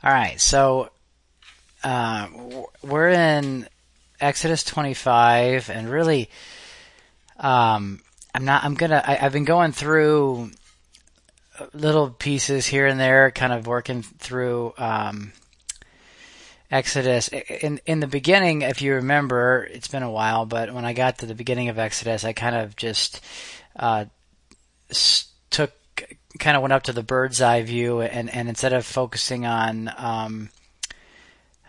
All right, so uh, we're in Exodus 25, and really, um, I'm not. I'm gonna. I, I've been going through little pieces here and there, kind of working through um, Exodus. In in the beginning, if you remember, it's been a while, but when I got to the beginning of Exodus, I kind of just uh, took kind of went up to the bird's eye view, and and instead of focusing on um,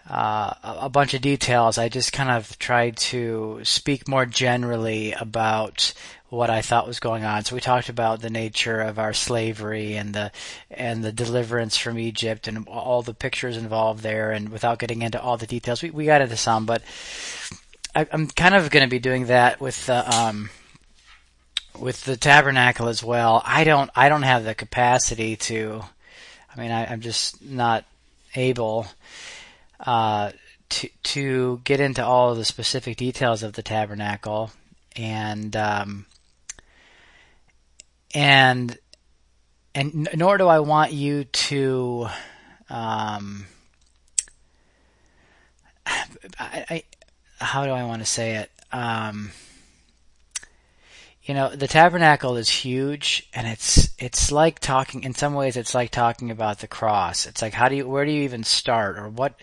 uh, a bunch of details, I just kind of tried to speak more generally about what I thought was going on. So we talked about the nature of our slavery and the and the deliverance from Egypt and all the pictures involved there. And without getting into all the details, we we got into some, but I, am kind of going to be doing that with the um, with the tabernacle as well. I don't I don't have the capacity to. I mean, I, I'm just not able. Uh, to to get into all of the specific details of the tabernacle, and um, and and nor do I want you to um, I, I, how do I want to say it um, you know the tabernacle is huge and it's it's like talking in some ways it's like talking about the cross it's like how do you where do you even start or what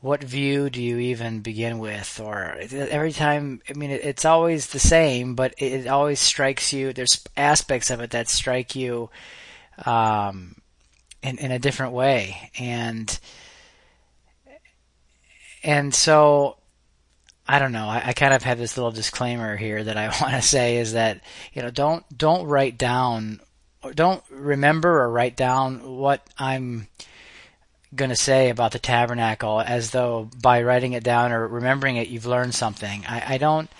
what view do you even begin with? Or every time, I mean, it's always the same, but it always strikes you. There's aspects of it that strike you um, in in a different way, and and so I don't know. I, I kind of have this little disclaimer here that I want to say is that you know don't don't write down or don't remember or write down what I'm going to say about the tabernacle as though by writing it down or remembering it you've learned something. I, I don't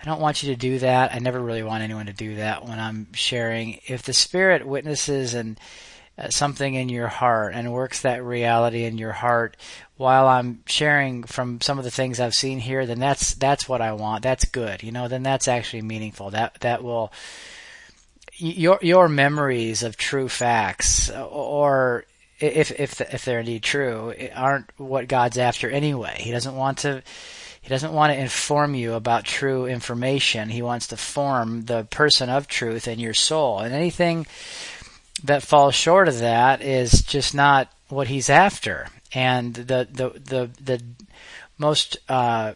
I don't want you to do that. I never really want anyone to do that when I'm sharing. If the Spirit witnesses and Uh, something in your heart and works that reality in your heart while I'm sharing from some of the things I've seen here, then that's that's what I want. That's good. You know, then that's actually meaningful. That that will your your memories of true facts uh, or if if if they're indeed true, aren't what God's after anyway. He doesn't want to he doesn't want to inform you about true information. He wants to form the person of truth in your soul. And anything that falls short of that is just not what he's after. And the the the the most uh,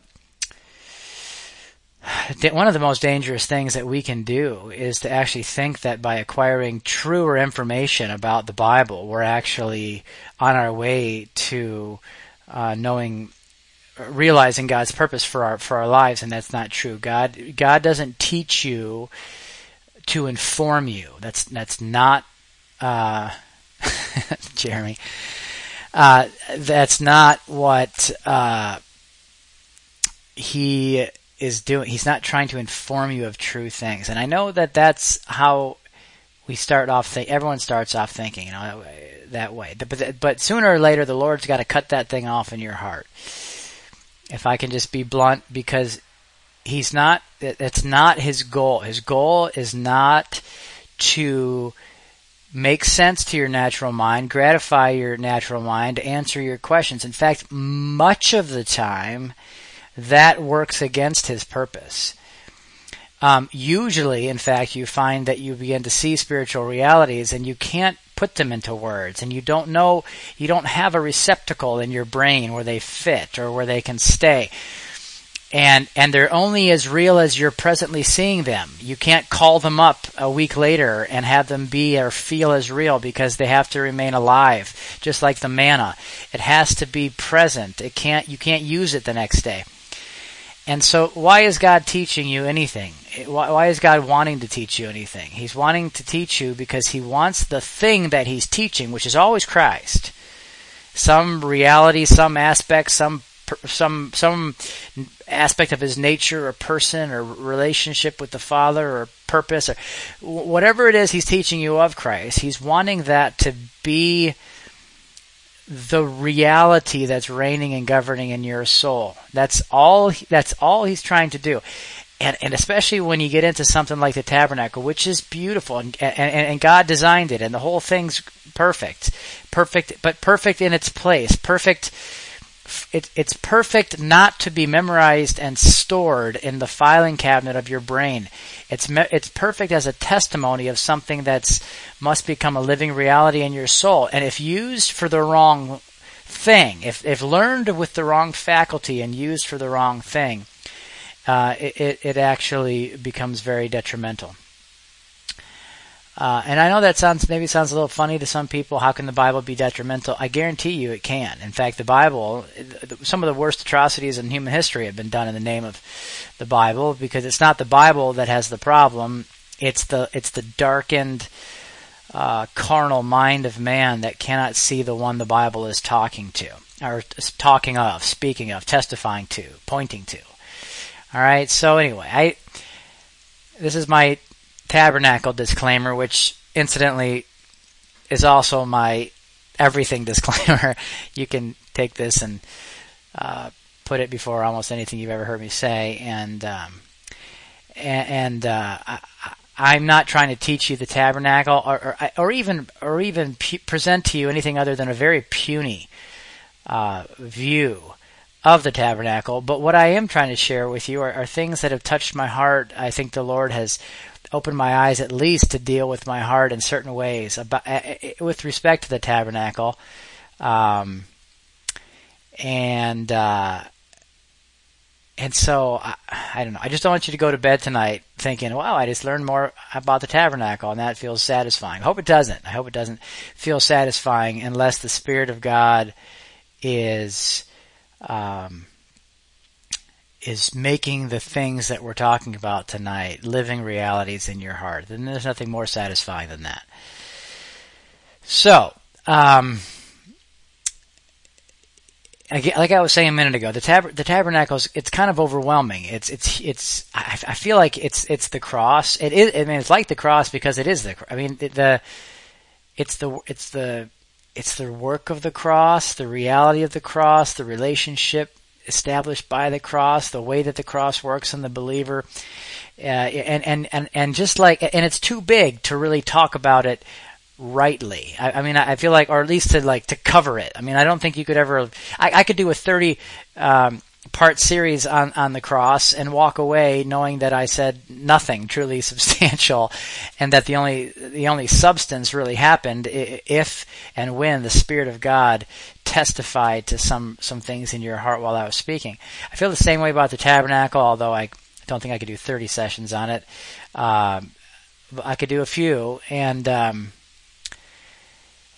one of the most dangerous things that we can do is to actually think that by acquiring truer information about the Bible, we're actually on our way to uh, knowing, realizing God's purpose for our for our lives, and that's not true. God God doesn't teach you to inform you. That's that's not uh, Jeremy. Uh, that's not what uh, he is doing. He's not trying to inform you of true things. And I know that that's how we start off. Th- everyone starts off thinking, you know, that way. But, but sooner or later, the Lord's got to cut that thing off in your heart. If I can just be blunt, because he's not. It's not his goal. His goal is not to make sense to your natural mind, gratify your natural mind, answer your questions. In fact, much of the time, that works against his purpose. Um, usually, in fact, you find that you begin to see spiritual realities and you can't put them into words and you don't know, you don't have a receptacle in your brain where they fit or where they can stay. And, and they're only as real as you're presently seeing them. You can't call them up a week later and have them be or feel as real because they have to remain alive, just like the manna. It has to be present. It can't, you can't use it the next day. And so, why is God teaching you anything? Why is God wanting to teach you anything? He's wanting to teach you because He wants the thing that He's teaching, which is always Christ, some reality, some aspect, some some some aspect of His nature, or person, or relationship with the Father, or purpose, or whatever it is He's teaching you of Christ. He's wanting that to be the reality that's reigning and governing in your soul. That's all. That's all he's trying to do. and, and especially when you get into something like the tabernacle, which is beautiful, and, and, and God designed it, and the whole thing's perfect, perfect, but perfect in its place, perfect. It, it's perfect not to be memorized and stored in the filing cabinet of your brain. It's me, it's perfect as a testimony of something that's must become a living reality in your soul. And if used for the wrong thing, if if learned with the wrong faculty and used for the wrong thing, uh, it, it actually becomes very detrimental. Uh, and I know that sounds maybe sounds a little funny to some people. How can the Bible be detrimental? I guarantee you it can. In fact, the Bible, some of the worst atrocities in human history have been done in the name of the Bible because it's not the Bible that has the problem. It's the it's the darkened uh, carnal mind of man that cannot see the one the Bible is talking to, or talking of, speaking of, testifying to, pointing to. All right. So anyway, I this is my tabernacle disclaimer, which incidentally is also my everything disclaimer. you can take this and uh, put it before almost anything you've ever heard me say, and um, and, uh, I, am not trying to teach you the tabernacle, or or, or even or even pu- present to you anything other than a very puny uh, view of the tabernacle. But what I am trying to share with you are, are, things that have touched my heart. I think the Lord has opened my eyes at least to deal with my heart in certain ways about, uh, with respect to the tabernacle. Um, and, uh, and so I, I, don't know. I just don't want you to go to bed tonight thinking, "Wow, I just learned more about the tabernacle, and that feels satisfying." I hope it doesn't. I hope it doesn't feel satisfying unless the Spirit of God is um, is making the things that we're talking about tonight living realities in your heart. Then there's nothing more satisfying than that. So, um, like I was saying a minute ago, the tab- the tabernacles it's kind of overwhelming. It's it's it's I, I, feel like it's it's the cross. It is. I mean, it's like the cross because it is the. I mean, the, the it's the it's the it's the work of the cross, the reality of the cross, the relationship established by the cross, the way that the cross works in the believer, uh, and and and and just like and it's too big to really talk about it rightly. I, I, mean, I feel like, or at least to like to cover it. I mean, I don't think you could ever. I, I could do a thirty um, part series on, on the cross and walk away knowing that I said nothing truly substantial and that the only, the only substance really happened if and when the Spirit of God testified to some, some things in your heart while I was speaking. I feel the same way about the tabernacle, although I don't think I could do 30 sessions on it. Um, I could do a few and, um,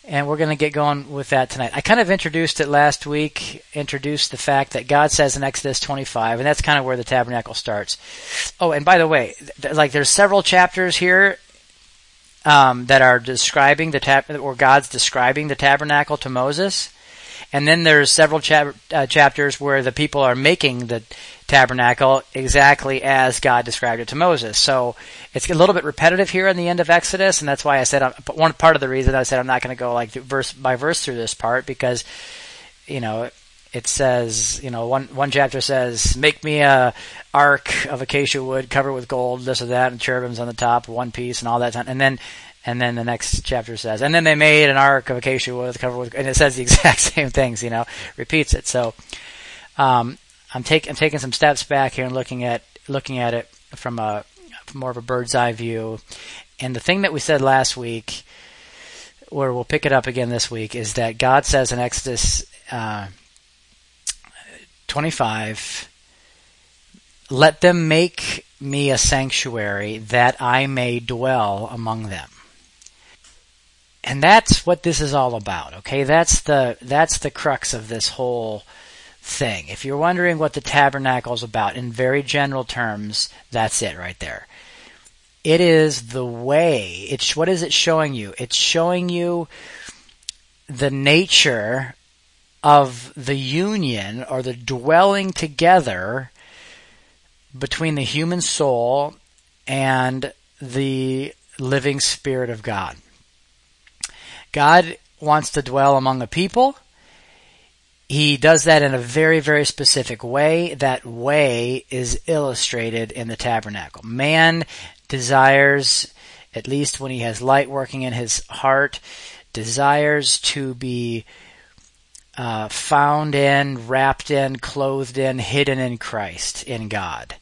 and we're going to get going with that tonight. I kind of introduced it last week, introduced the fact that God says in Exodus 25, and that's kind of where the tabernacle starts. Oh, and by the way, th- like there's several chapters here um, that are describing the tab, or God's describing the tabernacle to Moses, and then there's several cha- uh, chapters where the people are making the tabernacle exactly as God described it to Moses. So it's a little bit repetitive here in the end of Exodus, and that's why I said uh, one part of the reason I said I'm not going to go like verse by verse through this part because you know it says you know one one chapter says make me a ark of acacia wood covered with gold this or that and cherubims on the top one piece and all that and then and then the next chapter says and then they made an ark of acacia wood covered with and it says the exact same things you know repeats it so um, I'm taking I'm taking some steps back here and looking at looking at it from a from more of a bird's eye view. And the thing that we said last week, where we'll pick it up again this week, is that God says in Exodus uh, 25, "Let them make me a sanctuary that I may dwell among them." And that's what this is all about. Okay, that's the that's the crux of this whole thing. If you're wondering what the tabernacle is about in very general terms, that's it right there. It is the way. It's what is it showing you? It's showing you the nature of the union or the dwelling together between the human soul and the living spirit of God. God wants to dwell among a people he does that in a very, very specific way. That way is illustrated in the tabernacle. Man desires, at least when he has light working in his heart, desires to be uh, found in, wrapped in, clothed in, hidden in Christ, in God.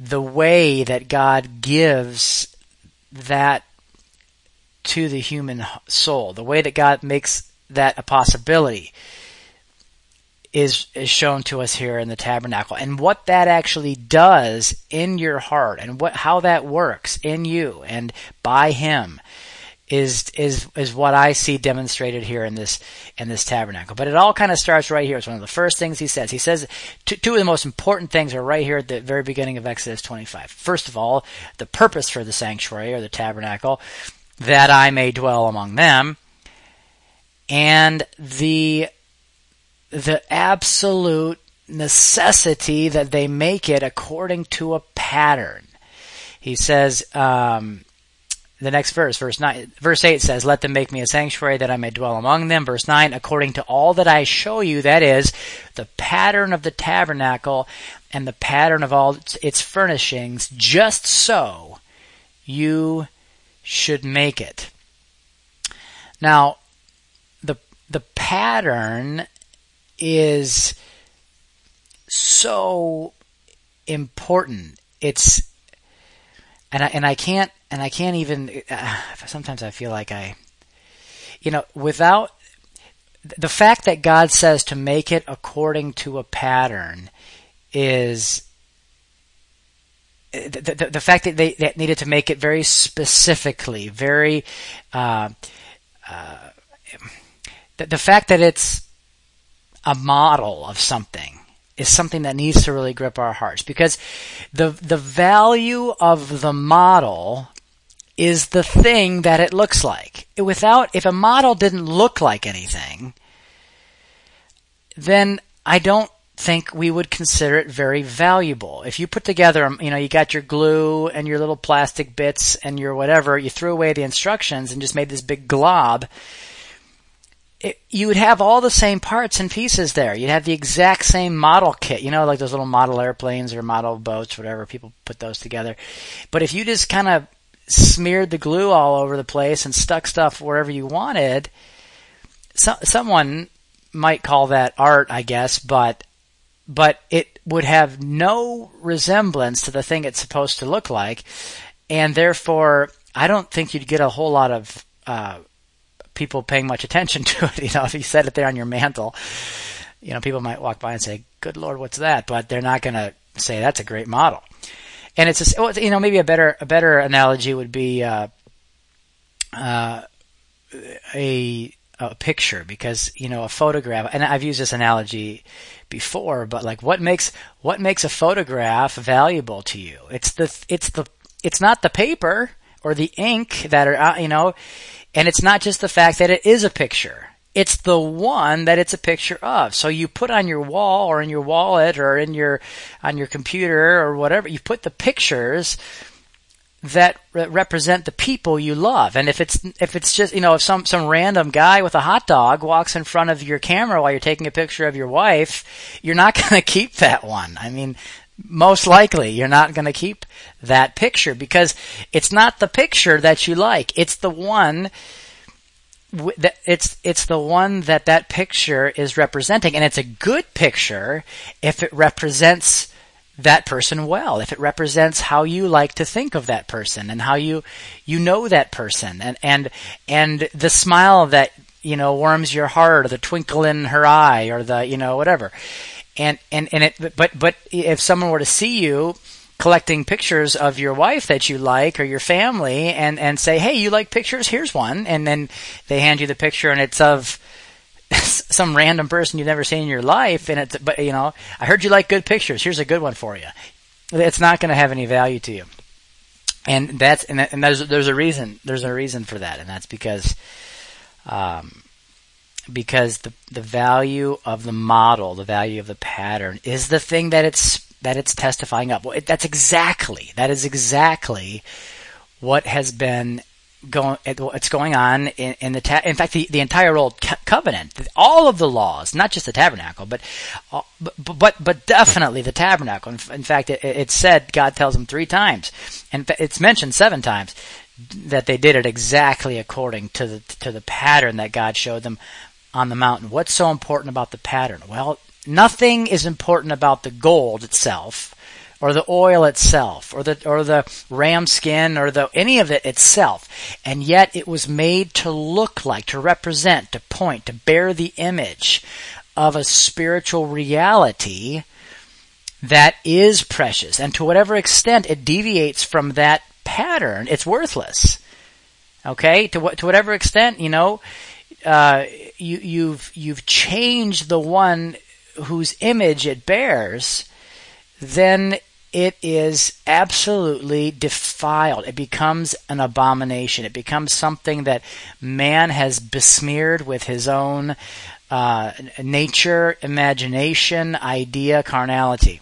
The way that God gives that to the human soul, the way that God makes that a possibility, is, is shown to us here in the tabernacle. And what that actually does in your heart and what, how that works in you and by Him is is is what I see demonstrated here in this in this tabernacle. But it all kind of starts right here. It's one of the first things he says. He says two, two of the most important things are right here at the very beginning of Exodus 25. First of all, the purpose for the sanctuary or the tabernacle, that I may dwell among them, and the the absolute necessity that they make it according to a pattern. He says. Um, the next verse, verse 9, verse 8 says, Let them make me a sanctuary that I may dwell among them. Verse 9, according to all that I show you, that is, the pattern of the tabernacle and the pattern of all its furnishings, just so you should make it. Now, the, the pattern is so important. It's, and I, and I can't and I can't even. Uh, sometimes I feel like I, you know, without the fact that God says to make it according to a pattern is the, the, the fact that they, they, needed to make it very specifically, very uh, uh, the, the fact that it's a model of something is something that needs to really grip our hearts because the the value of the model is the thing that it looks like. Without, if a model didn't look like anything, then I don't think we would consider it very valuable. If you put together, um, you know, you got your glue and your little plastic bits and your whatever, you threw away the instructions and just made this big glob, it, you would have all the same parts and pieces there. You'd have the exact same model kit, you know, like those little model airplanes or model boats, whatever, people put those together. But if you just kind of smeared the glue all over the place and stuck stuff wherever you wanted, so, someone might call that art, I guess, but but it would have no resemblance to the thing it's supposed to look like, and therefore I don't think you'd get a whole lot of uh, people paying much attention to it. You know, if you set it there on your mantle, you know, people might walk by and say, "Good Lord, what's that?" But they're not going to say that's a great model. And it's a, you know maybe a better a better analogy would be uh, uh, a a picture because you know a photograph and I've used this analogy before but like what makes what makes a photograph valuable to you it's the it's the it's not the paper or the ink that are uh, you know and it's not just the fact that it is a picture it's the one that it's a picture of. So you put on your wall or in your wallet or in your on your computer or whatever, you put the pictures that re- represent the people you love. And if it's if it's just you know if some some random guy with a hot dog walks in front of your camera while you're taking a picture of your wife, you're not going to keep that one. I mean, most likely you're not going to keep that picture because it's not the picture that you like. It's the one that it's it's the one that that picture is representing, and it's a good picture if it represents that person well, if it represents how you like to think of that person and how you you know that person, and and and the smile that you know warms your heart, or the twinkle in her eye, or the you know whatever, and and and it. But but if someone were to see you collecting pictures of your wife that you like or your family and, and say, hey, you like pictures? Here's one. And then they hand you the picture and it's of some random person you've never seen in your life. And it's, but you know, I heard you like good pictures. Here's a good one for you. It's not going to have any value to you. And that's, and, and there's, there's a reason, there's a reason for that. And that's because, um, because the the value of the model, the value of the pattern is the thing that it's that it's testifying up. Well, it, that's exactly, that is exactly what has been going it's going on in, in the ta- in fact the, the entire old covenant all of the laws not just the tabernacle but uh, but but, but definitely the tabernacle in, in fact it, it, said God tells them three times and it's mentioned seven times that they did it exactly according to the to the pattern that God showed them on the mountain. What's so important about the pattern? Well nothing is important about the gold itself or the oil itself, or the or the ram skin, or the any of it itself, and yet it was made to look like, to represent, to point, to bear the image of a spiritual reality that is precious, and to whatever extent it deviates from that pattern, it's worthless. Okay, to what to whatever extent you know, uh, you you've you've changed the one whose image it bears, then it is absolutely defiled. It becomes an abomination. It becomes something that man has besmeared with his own uh, nature, imagination, idea, carnality,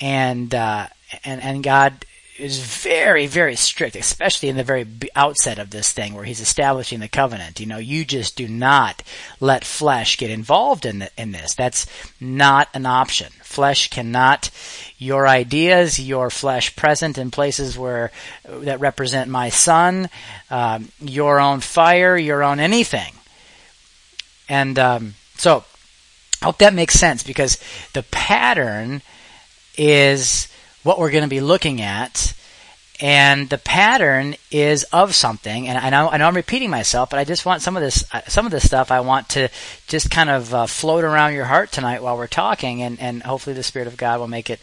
and uh, and and God is very, very strict, especially in the very outset of this thing where he's establishing the covenant. You know, you just do not let flesh get involved in, the, in this. That's not an option. Flesh cannot, your ideas, your flesh present in places where, that represent my son, um, your own fire, your own anything. And, um, so, I hope that makes sense because the pattern is, what we're going to be looking at. And the pattern is of something, and I know, I know I'm repeating myself, but I just want some of this, uh, some of this stuff I want to just kind of uh, float around your heart tonight while we're talking, and, and hopefully the Spirit of God will make it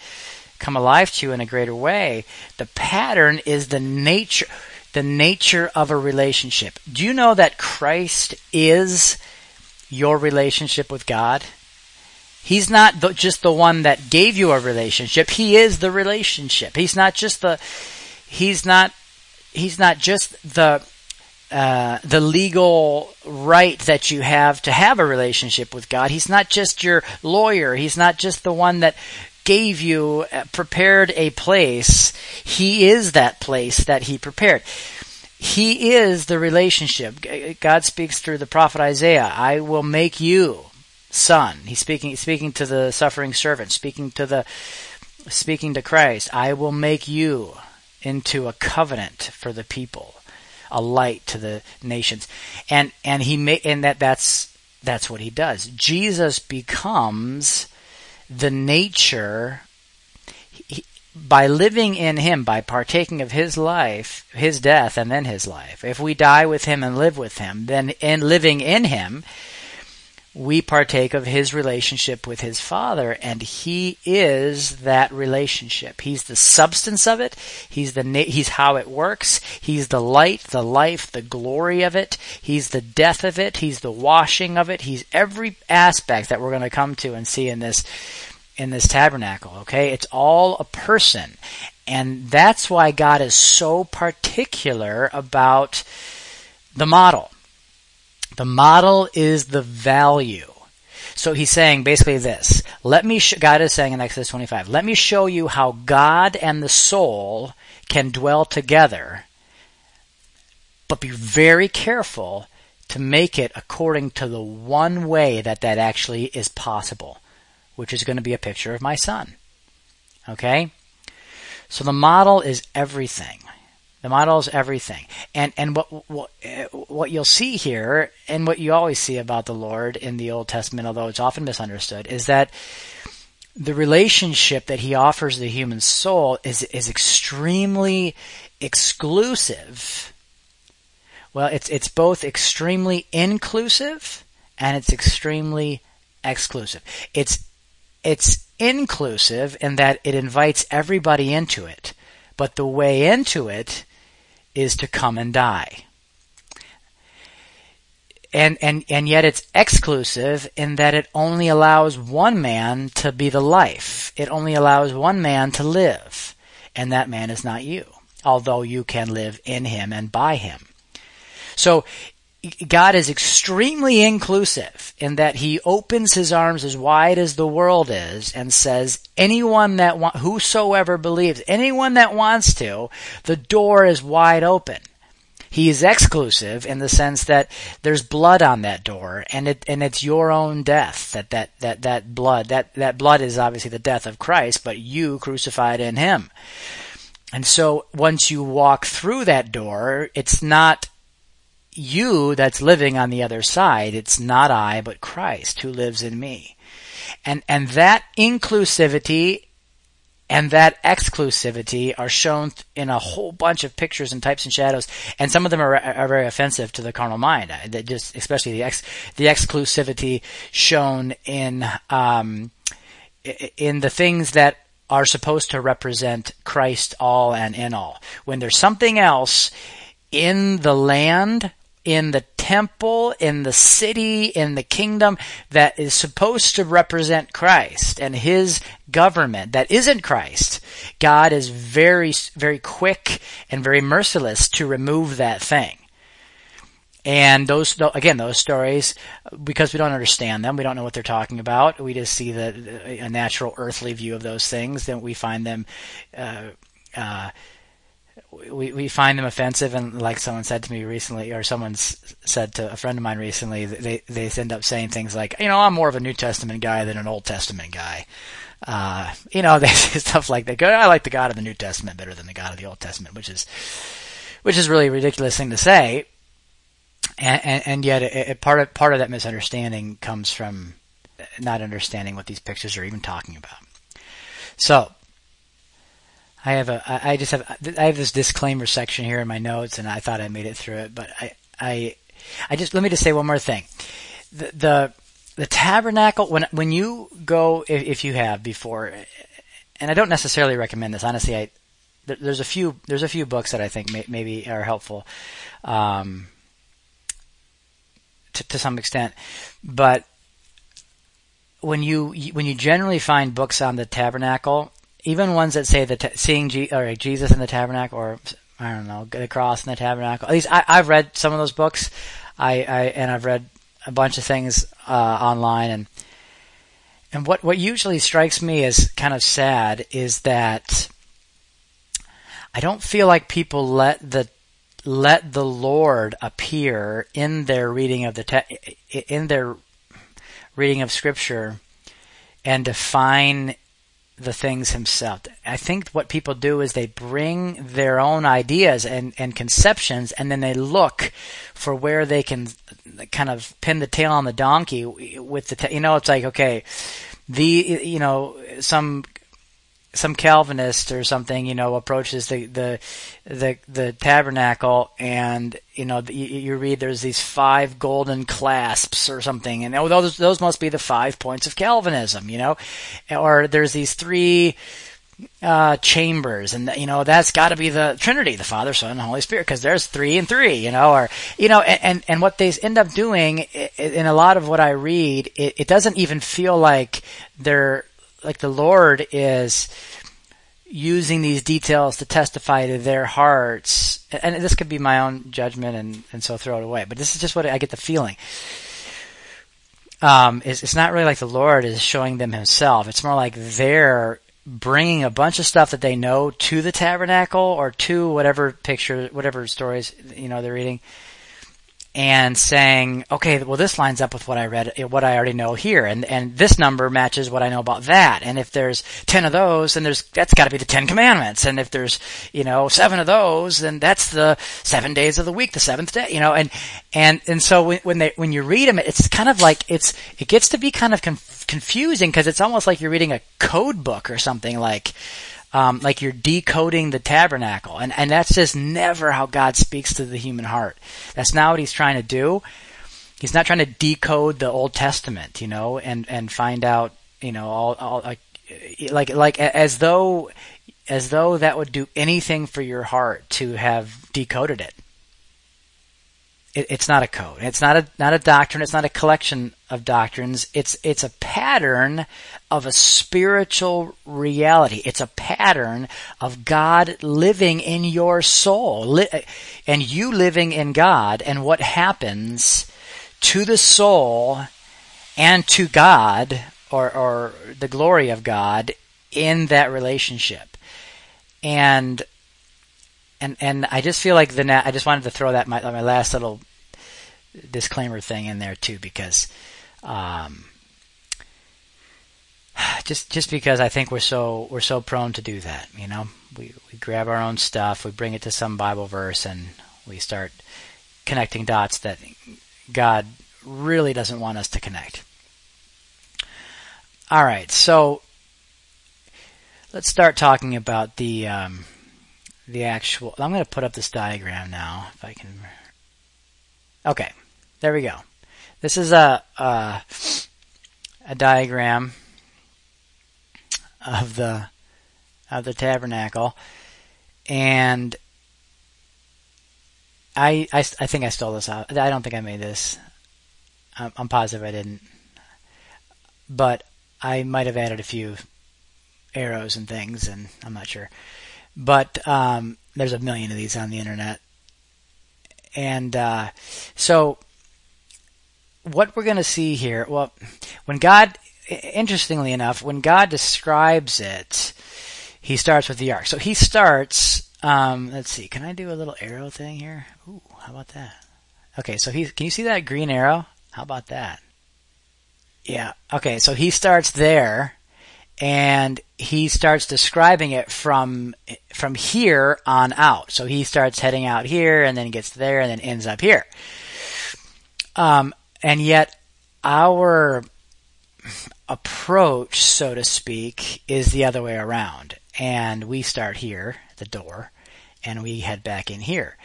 come alive to you in a greater way. The pattern is the nature, the nature of a relationship. Do you know that Christ is your relationship with God? He's not the, just the one that gave you a relationship. He is the relationship. He's not just the, he's not, he's not just the, uh, the legal right that you have to have a relationship with God. He's not just your lawyer. He's not just the one that gave you, uh, prepared a place. He is that place that he prepared. He is the relationship. God speaks through the prophet Isaiah. I will make you son. He's speaking speaking to the suffering servant, speaking to the speaking to Christ. I will make you into a covenant for the people, a light to the nations. And and he may and that that's that's what he does. Jesus becomes the nature by living in him, by partaking of his life, his death, and then his life. If we die with him and live with him, then in living in him, we partake of his relationship with his father and he is that relationship. He's the substance of it. He's the he's how it works. He's the light the life the glory of it. He's the death of it. He's the washing of it. He's every aspect that we're going to come to and see in this in this tabernacle okay? It's all a person. And that's why God is so particular about the model the model is the value. So he's saying basically this. Let me, sh- God is saying in Exodus 25, let me show you how God and the soul can dwell together, but be very careful to make it according to the one way that that actually is possible, which is going to be a picture of my son. Okay? So the model is everything. The model is everything. And and what what what you'll see here, and what you always see about the Lord in the Old Testament, although it's often misunderstood, is that the relationship that He offers the human soul is is extremely exclusive. Well, it's it's both extremely inclusive and it's extremely exclusive. It's it's inclusive in that it invites everybody into it, but the way into it is to come and die. And, and, and yet it's exclusive in that it only allows one man to be the life. It only allows one man to live. And that man is not you. Although you can live in him and by him. So God is extremely inclusive in that he opens his arms as wide as the world is and says, anyone that wa- whosoever believes, anyone that wants to, the door is wide open. He is exclusive in the sense that there's blood on that door and it, and it's your own death that, that, that, that blood, that, that blood is obviously the death of Christ, but you crucified in Him. And so once you walk through that door, it's not you that's living on the other side. It's not I, but Christ who lives in me. And, and that inclusivity and that exclusivity are shown in a whole bunch of pictures and types and shadows, and some of them are, are very offensive to the carnal mind. That just, especially the ex, the exclusivity shown in um, in the things that are supposed to represent Christ all and in all. When there's something else in the land in the temple, in the city, in the kingdom that is supposed to represent Christ and His government that isn't Christ, God is very, very quick and very merciless to remove that thing. And those, again, those stories, because we don't understand them, we don't know what they're talking about. We just see the a natural earthly view of those things. Then we find them uh, uh, we, we find them offensive and like someone said to me recently or someone said to a friend of mine recently they they end up saying things like you know I'm more of a New Testament guy than an Old Testament guy. Uh, you know they say stuff like that. I like the God of the New Testament better than the God of the Old Testament which is which is really a ridiculous thing to say. And, and, and yet it, it, part of part of that misunderstanding comes from not understanding what these pictures are even talking about. So I have a, I just have, I have this disclaimer section here in my notes, and I thought I made it through it, but I, I, I just let me just say one more thing. The the, the tabernacle when when you go if, if, you have before, and I don't necessarily recommend this. Honestly, I there's a few there's a few books that I think may, maybe are helpful, um, to to some extent, but when you when you generally find books on the tabernacle even ones that say that seeing G- or Jesus in the tabernacle, or I don't know, the cross in the tabernacle. At least I, have read some of those books. I, I, and I've read a bunch of things uh, online, and and what what usually strikes me as kind of sad is that I don't feel like people let the let the Lord appear in their reading of the te- in their reading of Scripture and define the things himself. I think what people do is they bring their own ideas and, and conceptions and then they look for where they can kind of pin the tail on the donkey with the, you know, it's like, okay, the, you know, some some Calvinist or something, you know, approaches the the the, the tabernacle, and you know, you, you, read there's these five golden clasps or something, and oh, those those must be the five points of Calvinism, you know, or there's these three uh, chambers, and you know that's got to be the Trinity, the Father, Son, and Holy Spirit, because there's three and three, you know, or you know, and and what they end up doing in a lot of what I read, it, it doesn't even feel like they're like the Lord is using these details to testify to their hearts. And this could be my own judgment and, and so throw it away. But this is just what I get the feeling. Um, it's, it's not really like the Lord is showing them himself. It's more like they're bringing a bunch of stuff that they know to the tabernacle or to whatever picture, whatever stories, you know, they're reading and saying, okay, well, this lines up with what I read, what I already know here, and and this number matches what I know about that. And if there's ten of those, then there's that's got to be the Ten Commandments. And if there's you know seven of those, then that's the seven days of the week, the seventh day. You know, and and and so when, when they when you read them, it's kind of like it's it gets to be kind of conf- confusing because it's almost like you're reading a code book or something like um, like you're decoding the tabernacle. And, and that's just never how God speaks to the human heart. That's not what he's trying to do. He's not trying to decode the Old Testament, you know, and, and find out, you know, all, all like, like, like as though, as though that would do anything for your heart to have decoded it it, it's not a code. It's not a not a doctrine. It's not a collection of doctrines. It's it's a pattern of a spiritual reality. It's a pattern of God living in your soul, li- and you living in God, and what happens to the soul and to God, or or the glory of God in that relationship, and and and I just feel like the I just wanted to throw that my my last little disclaimer thing in there too because um, just just because I think we're so we're so prone to do that, you know. We we grab our own stuff, we bring it to some Bible verse and we start connecting dots that God really doesn't want us to connect. All right, so let's start talking about the um, the actual. I'm going to put up this diagram now, if I can. Okay, there we go. This is a a, a diagram of the of the tabernacle, and I, I, I think I stole this out. I don't think I made this. I'm, I'm positive I didn't, but I might have added a few arrows and things, and I'm not sure. But um, there's a million of these on the internet, and uh, so what we're going to see here. Well, when God, interestingly enough, when God describes it, He starts with the ark. So He starts. Um, let's see. Can I do a little arrow thing here? Ooh, how about that? Okay, so he can you see that green arrow? How about that? Yeah. Okay, so he starts there and he starts describing it from from here on out. So he starts heading out here and then gets there and then ends up here. Um, and yet our approach, so to speak, is the other way around. And we start here, the door, and we head back in here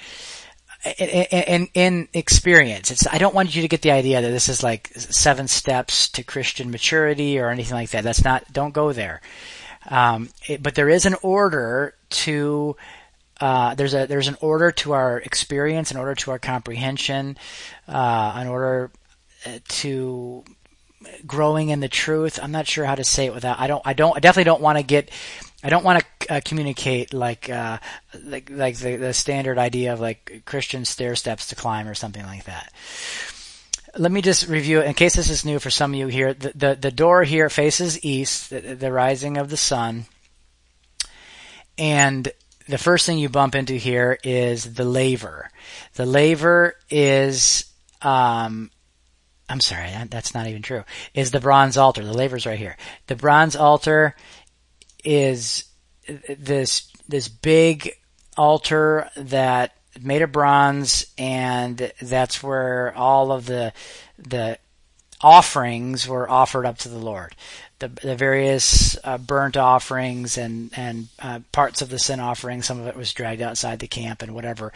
in, in experience, it's, I don't want you to get the idea that this is like seven steps to Christian maturity or anything like that. That's not, don't go there. Um, it, but there is an order to, uh, there's a, there's an order to our experience, an order to our comprehension, uh, an order uh, to growing in the truth. I'm not sure how to say it without, I don't, I don't, I definitely don't want to get, I don't want to uh, communicate like uh, like like the, the standard idea of like Christian stair steps to climb or something like that. Let me just review in case this is new for some of you here. The the, the door here faces east, the, the rising of the sun, and the first thing you bump into here is the laver. The laver is um, I'm sorry, that's not even true. Is the bronze altar. The laver's right here. The bronze altar is this this big altar that made of bronze and that's where all of the the offerings were offered up to the Lord. The, the various uh, burnt offerings and and uh, parts of the sin offering. Some of it was dragged outside the camp and whatever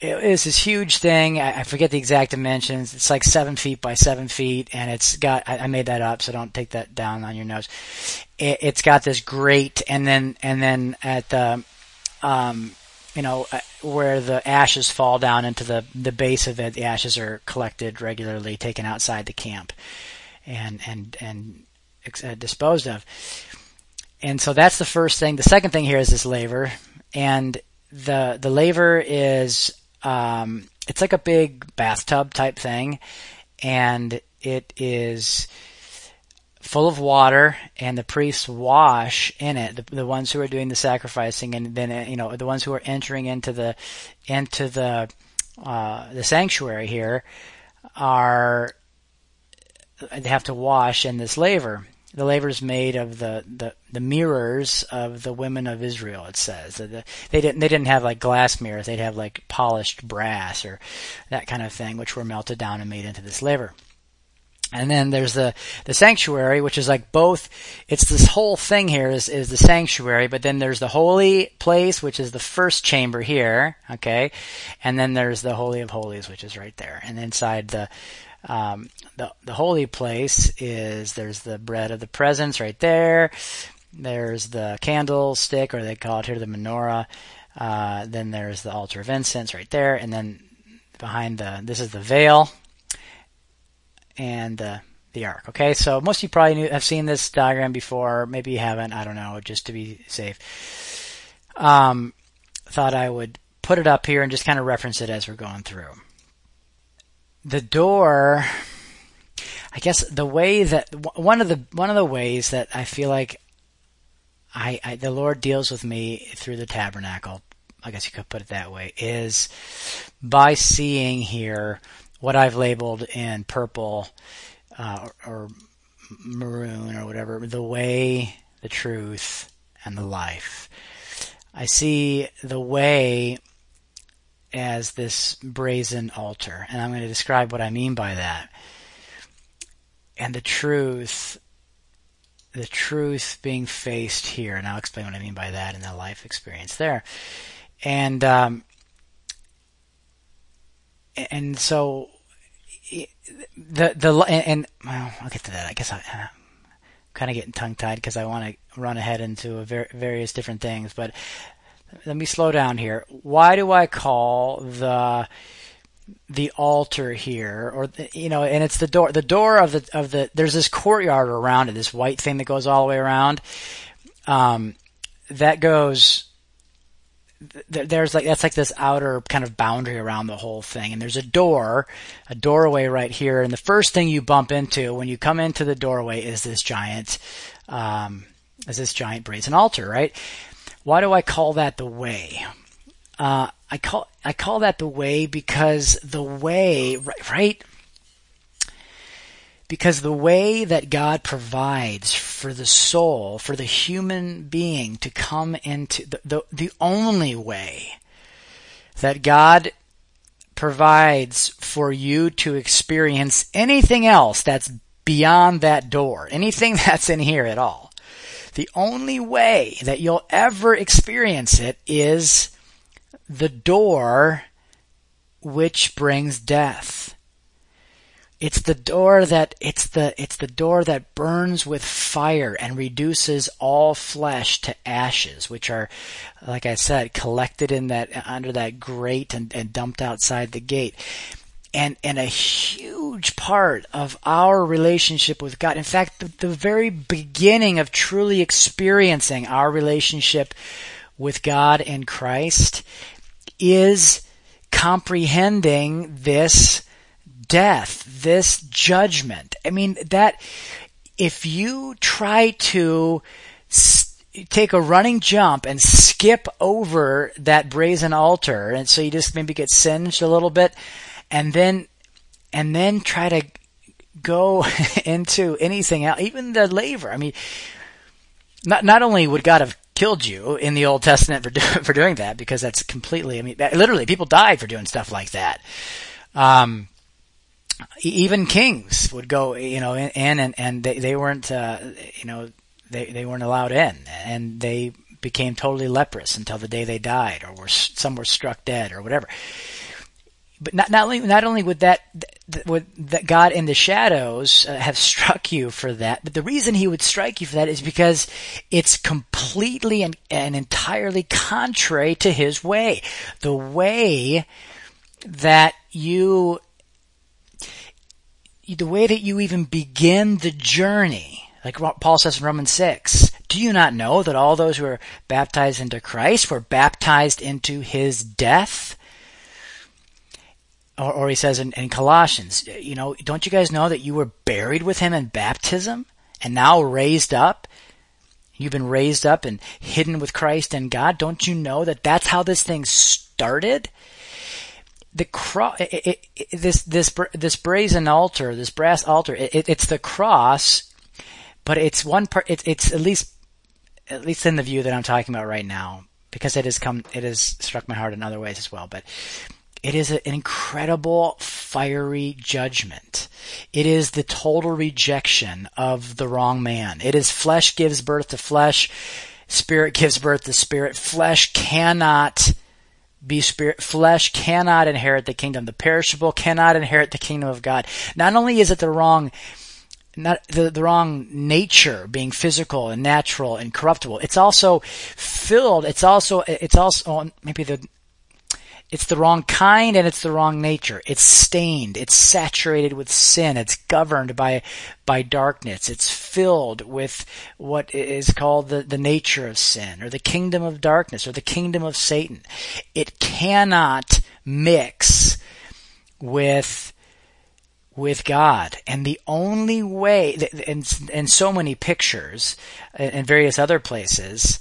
it was this huge thing. I, forget the exact dimensions. It's like seven feet by seven feet, and it's got. I, made that up, so don't take that down on your nose. It, has got this grate, and then and then at the, um, you know, uh, where the ashes fall down into the the base of it, the ashes are collected regularly, taken outside the camp, and and and uh, disposed of. And so that's the first thing. The second thing here is this laver, and the the laver is um, it's like a big bathtub type thing, and it is full of water, and the priests wash in it. The, the ones who are doing the sacrificing, and then you know the ones who are entering into the into the uh, the sanctuary here are they have to wash in this laver the laver is made of the, the, the mirrors of the women of Israel. It says the, they didn't they didn't have like glass mirrors; they'd have like polished brass or that kind of thing, which were melted down and made into this laver. And then there's the the sanctuary, which is like both. It's this whole thing here is is the sanctuary, but then there's the holy place, which is the first chamber here, okay, and then there's the holy of holies, which is right there, and inside the um, the the holy place is there's the bread of the presence right there. There's the candlestick, or they call it here the menorah. Uh, then there's the altar of incense right there, and then behind the this is the veil and the the ark. Okay, so most of you probably knew, have seen this diagram before. Maybe you haven't. I don't know. Just to be safe, um, thought I would put it up here and just kind of reference it as we're going through the door I guess the way that one of the one of the ways that I feel like I, I, the Lord deals with me through the tabernacle I guess you could put it that way, is by seeing here what I've labeled in purple uh, or, or maroon or whatever, the way, the truth, and the life. I see the way as this brazen altar, and I'm going to describe what I mean by that. And the truth, the truth being faced here, and I'll explain what I mean by that in the life experience there. And um, and so the the and, well, I'll get to that. I guess I, am kind of getting tongue tied because I want to run ahead into ver- various different things. But let me slow down here. Why do I call the the altar here, or the, you know, and it's the door. The door of the of the there's this courtyard around it, this white thing that goes all the way around. Um, that goes there's like that's like this outer kind of boundary around the whole thing and there's a door a doorway right here and the first thing you bump into when you come into the doorway is this giant um, is this giant brazen altar right why do i call that the way uh, i call i call that the way because the way right, because the way that God provides for the soul, for the human being to come into the, the, the only way that God provides for you to experience anything else that's beyond that door, anything that's in here at all. The only way that you'll ever experience it is the door which brings death. It's the door that it's the it's the door that burns with fire and reduces all flesh to ashes, which are, like I said, collected in that under that grate and, and dumped outside the gate. And and a huge part of our relationship with God. In fact, the, the very beginning of truly experiencing our relationship with God and Christ is comprehending this death, this judgment. I mean, that, if you try to take a running jump and skip over that brazen altar, and so you just maybe get singed a little bit, and then, and then try to go into anything else, even the laver. I mean, not, not only would God have killed you in the Old Testament for, do, for doing that, because that's completely, I mean, literally people died for doing stuff like that. Um, even kings would go, you know, in, and and they, they weren't, uh, you know, they they weren't allowed in, and they became totally leprous until the day they died, or were some were struck dead, or whatever. But not not only not only would that would that God in the shadows uh, have struck you for that, but the reason He would strike you for that is because it's completely and, and entirely contrary to His way. The way that you the way that you even begin the journey, like Paul says in Romans 6, do you not know that all those who are baptized into Christ were baptized into his death? Or, or he says in, in Colossians, you know, don't you guys know that you were buried with him in baptism and now raised up? You've been raised up and hidden with Christ and God. Don't you know that that's how this thing started? the cross, this this this brazen altar, this brass altar, it, it's the cross, but it's one part. It, it's at least at least in the view that I'm talking about right now, because it has come, it has struck my heart in other ways as well. But it is an incredible fiery judgment. It is the total rejection of the wrong man. It is flesh gives birth to flesh, spirit gives birth to spirit. Flesh cannot be spirit flesh cannot inherit the kingdom the perishable cannot inherit the kingdom of god not only is it the wrong not the, the wrong nature being physical and natural and corruptible it's also filled it's also it's also maybe the it's the wrong kind and it's the wrong nature. It's stained. It's saturated with sin. It's governed by, by darkness. It's filled with what is called the, the nature of sin or the kingdom of darkness or the kingdom of Satan. It cannot mix with with God. And the only way, and, in so many pictures and various other places,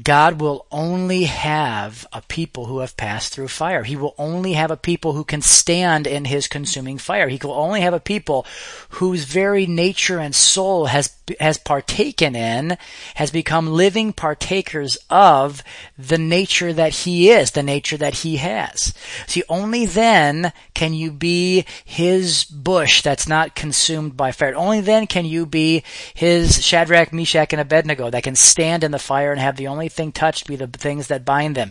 God will only have a people who have passed through fire. He will only have a people who can stand in his consuming fire. He will only have a people whose very nature and soul has has partaken in, has become living partakers of the nature that he is, the nature that he has. See, only then can you be his bush that's not consumed by fire. Only then can you be his Shadrach, Meshach, and Abednego that can stand in the fire and have the only thing touched be the things that bind them.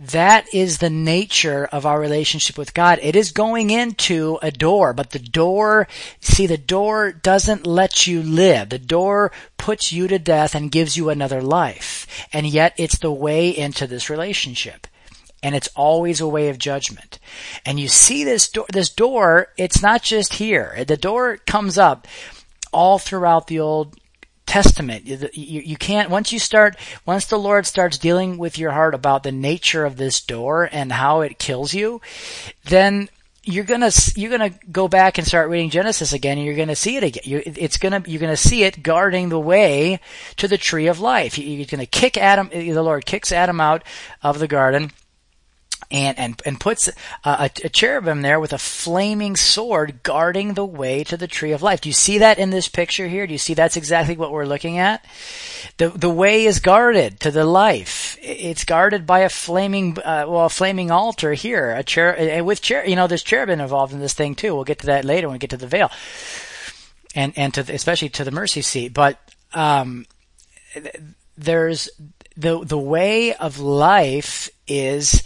That is the nature of our relationship with God. It is going into a door, but the door, see, the door doesn't let you live. The door puts you to death and gives you another life. And yet it's the way into this relationship. And it's always a way of judgment. And you see this door, this door, it's not just here. The door comes up all throughout the Old Testament. You, you, can't, once you start, once the Lord starts dealing with your heart about the nature of this door and how it kills you, then you're gonna, you're gonna go back and start reading Genesis again and you're gonna see it again. You're, it's gonna, you're gonna see it guarding the way to the tree of life. You're gonna kick Adam, the Lord kicks Adam out of the garden and and and puts a, a, cherubim there with a flaming sword guarding the way to the tree of life. Do you see that in this picture here? Do you see that's exactly what we're looking at? The the way is guarded to the life. It's guarded by a flaming uh, well a flaming altar here. A chair with chair you know there's cherubim involved in this thing too. We'll get to that later when we get to the veil, and and to the, especially to the mercy seat. But um, there's the the way of life is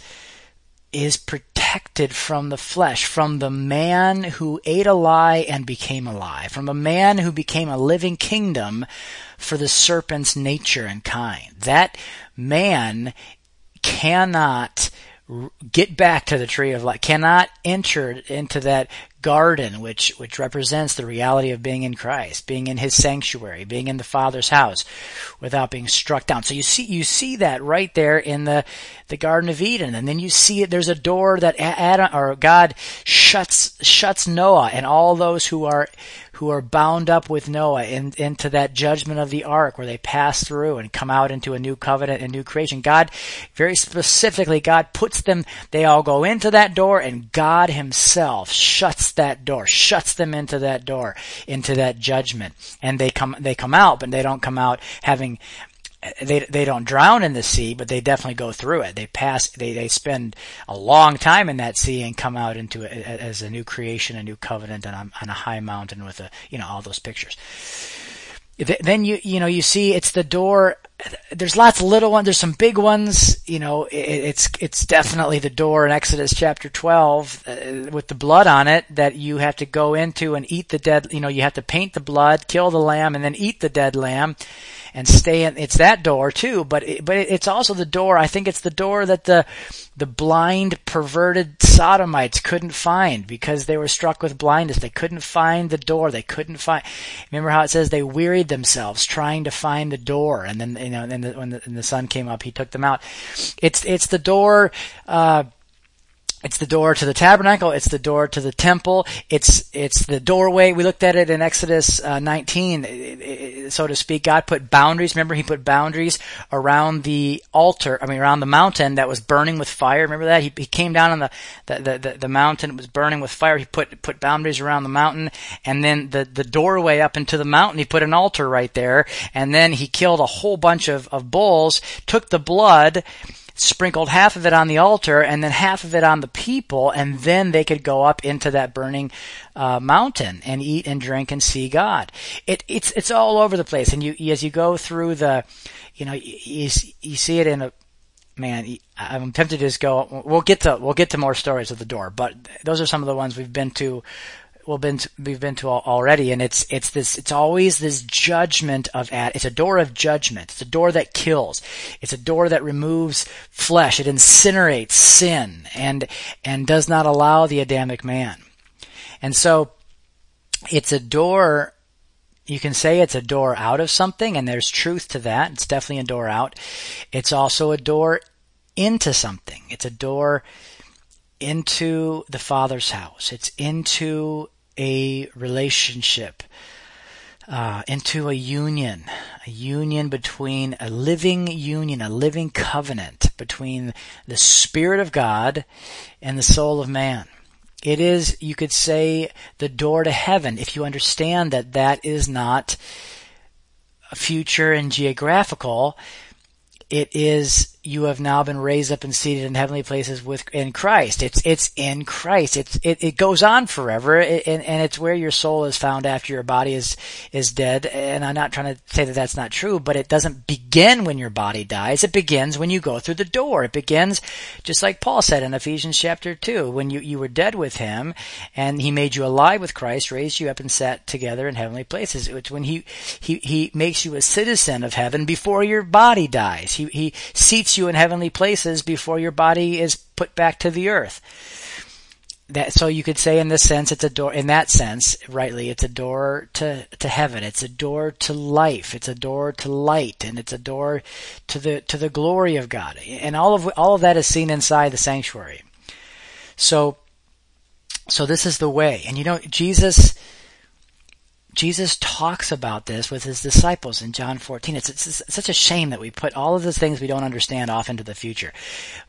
is protected from the flesh, from the man who ate a lie and became a lie, from a man who became a living kingdom for the serpent's nature and kind. That man cannot get back to the tree of life, cannot enter into that garden, which, which represents the reality of being in Christ, being in His sanctuary, being in the Father's house without being struck down. So you see, you see that right there in the, the Garden of Eden. And then you see it, there's a door that Adam, or God shuts, shuts Noah and all those who are, who are bound up with Noah in, into that judgment of the ark where they pass through and come out into a new covenant and new creation. God, very specifically, God puts them, they all go into that door and God himself shuts that door, shuts them into that door, into that judgment. And they come, they come out, but they don't come out having they they don't drown in the sea, but they definitely go through it. They pass. They they spend a long time in that sea and come out into it as a new creation, a new covenant, on a, on a high mountain with a you know all those pictures. Then you you know you see it's the door. There's lots of little ones. There's some big ones. You know it's it's definitely the door in Exodus chapter 12 uh, with the blood on it that you have to go into and eat the dead. You know you have to paint the blood, kill the lamb, and then eat the dead lamb and stay in. It's that door too, but it, but it's also the door. I think it's the door that the the blind, perverted sodomites couldn't find because they were struck with blindness. They couldn't find the door. They couldn't find. Remember how it says they wearied themselves trying to find the door, and then you know, and the, when the, the sun came up, he took them out. It's it's the door. Uh, it's the door to the tabernacle. It's the door to the temple. It's it's the doorway. We looked at it in Exodus uh, 19, so to speak. God put boundaries. Remember, He put boundaries around the altar. I mean, around the mountain that was burning with fire. Remember that He, he came down on the the, the the, mountain. It was burning with fire. He put put boundaries around the mountain, and then the the doorway up into the mountain. He put an altar right there, and then He killed a whole bunch of of bulls. Took the blood sprinkled half of it on the altar and then half of it on the people, and then they could go up into that burning uh, mountain and eat and drink and see God. It, it's it's all over the place, and you as you go through the, you know, you, you see it in a man. I'm tempted to just go. We'll get to we'll get to more stories of the door, but those are some of the ones we've been to well been to, we've been to already, and it's it's this it's always this judgment of at it's a door of judgment. It's a door that kills. It's a door that removes flesh. It incinerates sin and and does not allow the Adamic man. And so it's a door you can say it's a door out of something, and there's truth to that. It's definitely a door out. It's also a door into something. It's a door into the Father's house. It's into a relationship uh, into a union, a union between a living union, a living covenant between the Spirit of God and the soul of man. It is, you could say, the door to heaven if you understand that that is not future and geographical. It is you have now been raised up and seated in heavenly places with in Christ. It's it's in Christ. It's it, it goes on forever, and, and it's where your soul is found after your body is is dead. And I'm not trying to say that that's not true, but it doesn't begin when your body dies. It begins when you go through the door. It begins just like Paul said in Ephesians chapter two, when you you were dead with Him, and He made you alive with Christ, raised you up, and sat together in heavenly places. It's when He He He makes you a citizen of heaven before your body dies. He He seats you in heavenly places before your body is put back to the earth. That, so you could say in this sense, it's a door, in that sense, rightly, it's a door to, to heaven. It's a door to life. It's a door to light and it's a door to the, to the glory of God. And all of, all of that is seen inside the sanctuary. So, so this is the way. And you know, Jesus, Jesus talks about this with his disciples in John 14. It's, it's, it's, such a shame that we put all of the things we don't understand off into the future.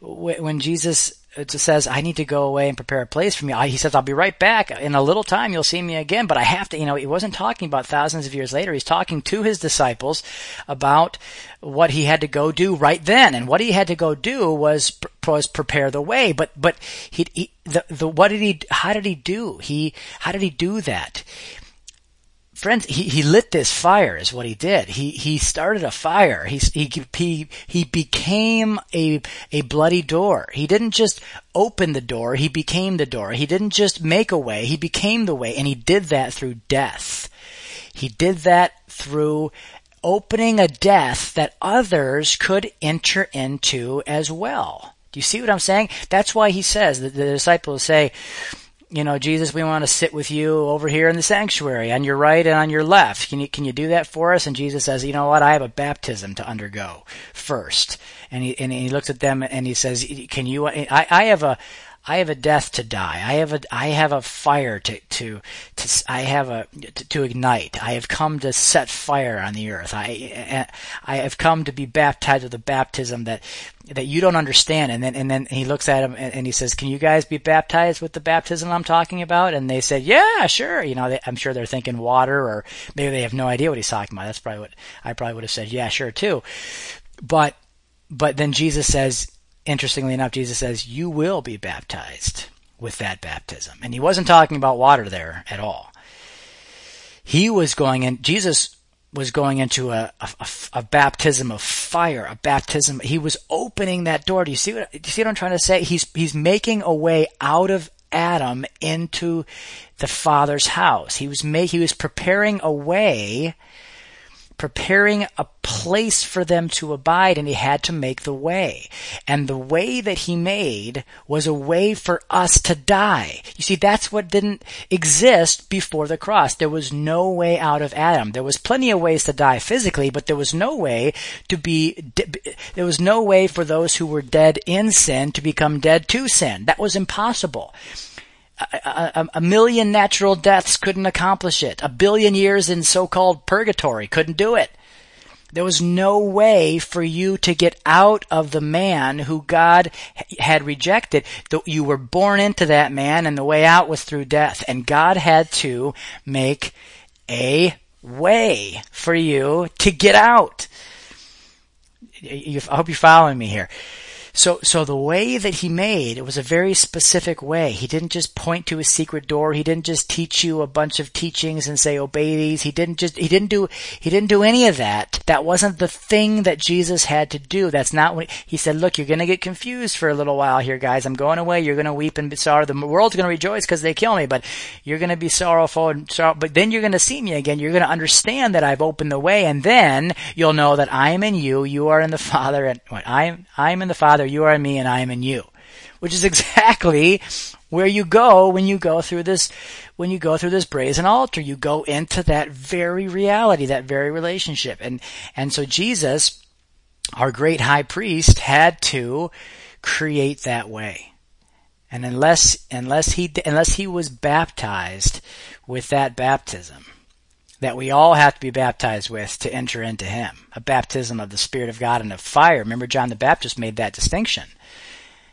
When Jesus uh, says, I need to go away and prepare a place for me, he says, I'll be right back. In a little time, you'll see me again, but I have to, you know, he wasn't talking about thousands of years later. He's talking to his disciples about what he had to go do right then. And what he had to go do was, was prepare the way. But, but he, he the, the, what did he, how did he do? He, how did he do that? Friends, he, he lit this fire is what he did. He, he started a fire. He, he, he, he became a, a bloody door. He didn't just open the door. He became the door. He didn't just make a way. He became the way and he did that through death. He did that through opening a death that others could enter into as well. Do you see what I'm saying? That's why he says that the disciples say, you know, Jesus, we want to sit with you over here in the sanctuary on your right and on your left. Can you, can you do that for us? And Jesus says, you know what? I have a baptism to undergo first. And he, and he looks at them and he says, can you, I, I have a, I have a death to die. I have a I have a fire to to to I have a to, to, ignite. I have come to set fire on the earth. I I have come to be baptized with a baptism that that you don't understand. And then and then he looks at him and, and he says, "Can you guys be baptized with the baptism I'm talking about?" And they said, "Yeah, sure." You know, they, I'm sure they're thinking water, or maybe they have no idea what he's talking about. That's probably what I probably would have said. Yeah, sure too. But but then Jesus says, interestingly enough, Jesus says, you will be baptized with that baptism. And he wasn't talking about water there at all. He was going in, Jesus was going into a, a, a, baptism of fire, a baptism. He was opening that door. Do you see what, do you see what I'm trying to say? He's, he's making a way out of Adam into the Father's house. He was make, he was preparing a way preparing a place for them to abide and he had to make the way. And the way that he made was a way for us to die. You see, that's what didn't exist before the cross. There was no way out of Adam. There was plenty of ways to die physically, but there was no way to be, there was no way for those who were dead in sin to become dead to sin. That was impossible a, a, million natural deaths couldn't accomplish it. A billion years in so-called purgatory couldn't do it. There was no way for you to get out of the man who God had rejected. You were born into that man and the way out was through death. And God had to make a way for you to get out. I hope you're following me here. So, so the way that he made, it was a very specific way. He didn't just point to a secret door. He didn't just teach you a bunch of teachings and say, obey these. He didn't just, he didn't do, he didn't do any of that. That wasn't the thing that Jesus had to do. That's not what, he said, look, you're gonna get confused for a little while here, guys. I'm going away. You're gonna weep and be sorry. The world's gonna rejoice because they kill me, but you're gonna be sorrowful and sorrow, but then you're gonna see me again. You're gonna understand that I've opened the way and then you'll know that I am in you, you are in the Father, and what, I, I am in the Father, you are in me and I am in you. Which is exactly where you go when you go through this, when you go through this brazen altar. You go into that very reality, that very relationship. And, and so Jesus, our great high priest, had to create that way. And unless, unless he, unless he was baptized with that baptism, that we all have to be baptized with to enter into Him. A baptism of the Spirit of God and of fire. Remember John the Baptist made that distinction.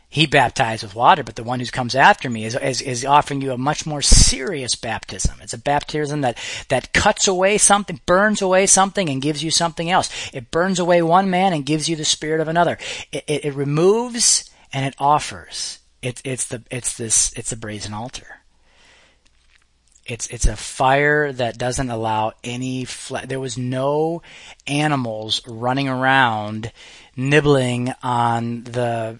He baptized with water, but the one who comes after me is, is, is offering you a much more serious baptism. It's a baptism that, that cuts away something, burns away something and gives you something else. It burns away one man and gives you the spirit of another. It, it, it removes and it offers. It's, it's the, it's this, it's the brazen altar. It's it's a fire that doesn't allow any fle- there was no animals running around nibbling on the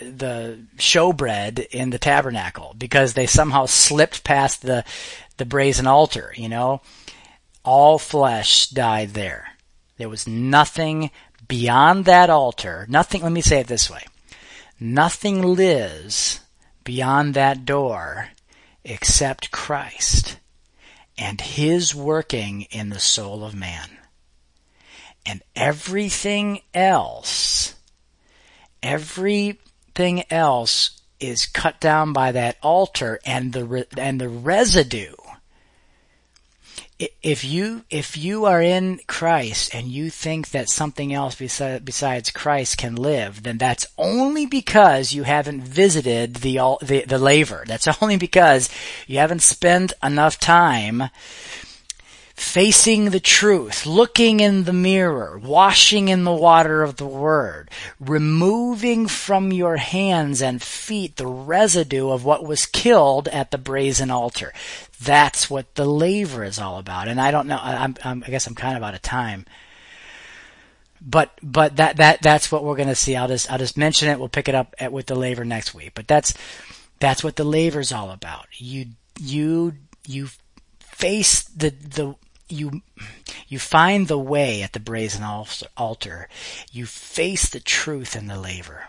the showbread in the tabernacle because they somehow slipped past the the brazen altar, you know. All flesh died there. There was nothing beyond that altar. Nothing, let me say it this way. Nothing lives beyond that door except Christ and His working in the soul of man. And everything else, everything else is cut down by that altar and the, and the residue if you if you are in Christ and you think that something else besides Christ can live, then that's only because you haven't visited the the, the laver. That's only because you haven't spent enough time facing the truth, looking in the mirror, washing in the water of the Word, removing from your hands and feet the residue of what was killed at the brazen altar. That's what the laver is all about. And I don't know, I'm, i guess I'm kind of out of time. But, but that, that, that's what we're to see. I'll just, I'll just mention it. We'll pick it up at, with the laver next week. But that's, that's what the laver is all about. You, you, you face the, the, you you find the way at the brazen altar. You face the truth in the laver.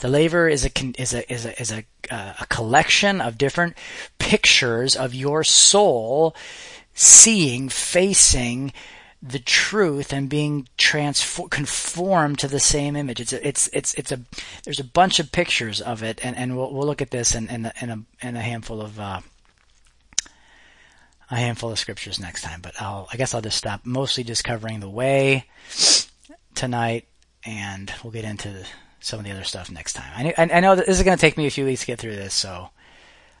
The laver is a is a is a is a, uh, a collection of different pictures of your soul seeing, facing the truth and being transformed, conformed to the same image. It's a, it's it's it's a there's a bunch of pictures of it, and, and we'll we'll look at this in in a in a, in a handful of uh, a handful of scriptures next time, but I'll, I guess I'll just stop mostly just covering the way tonight and we'll get into some of the other stuff next time. I, I know that this is going to take me a few weeks to get through this, so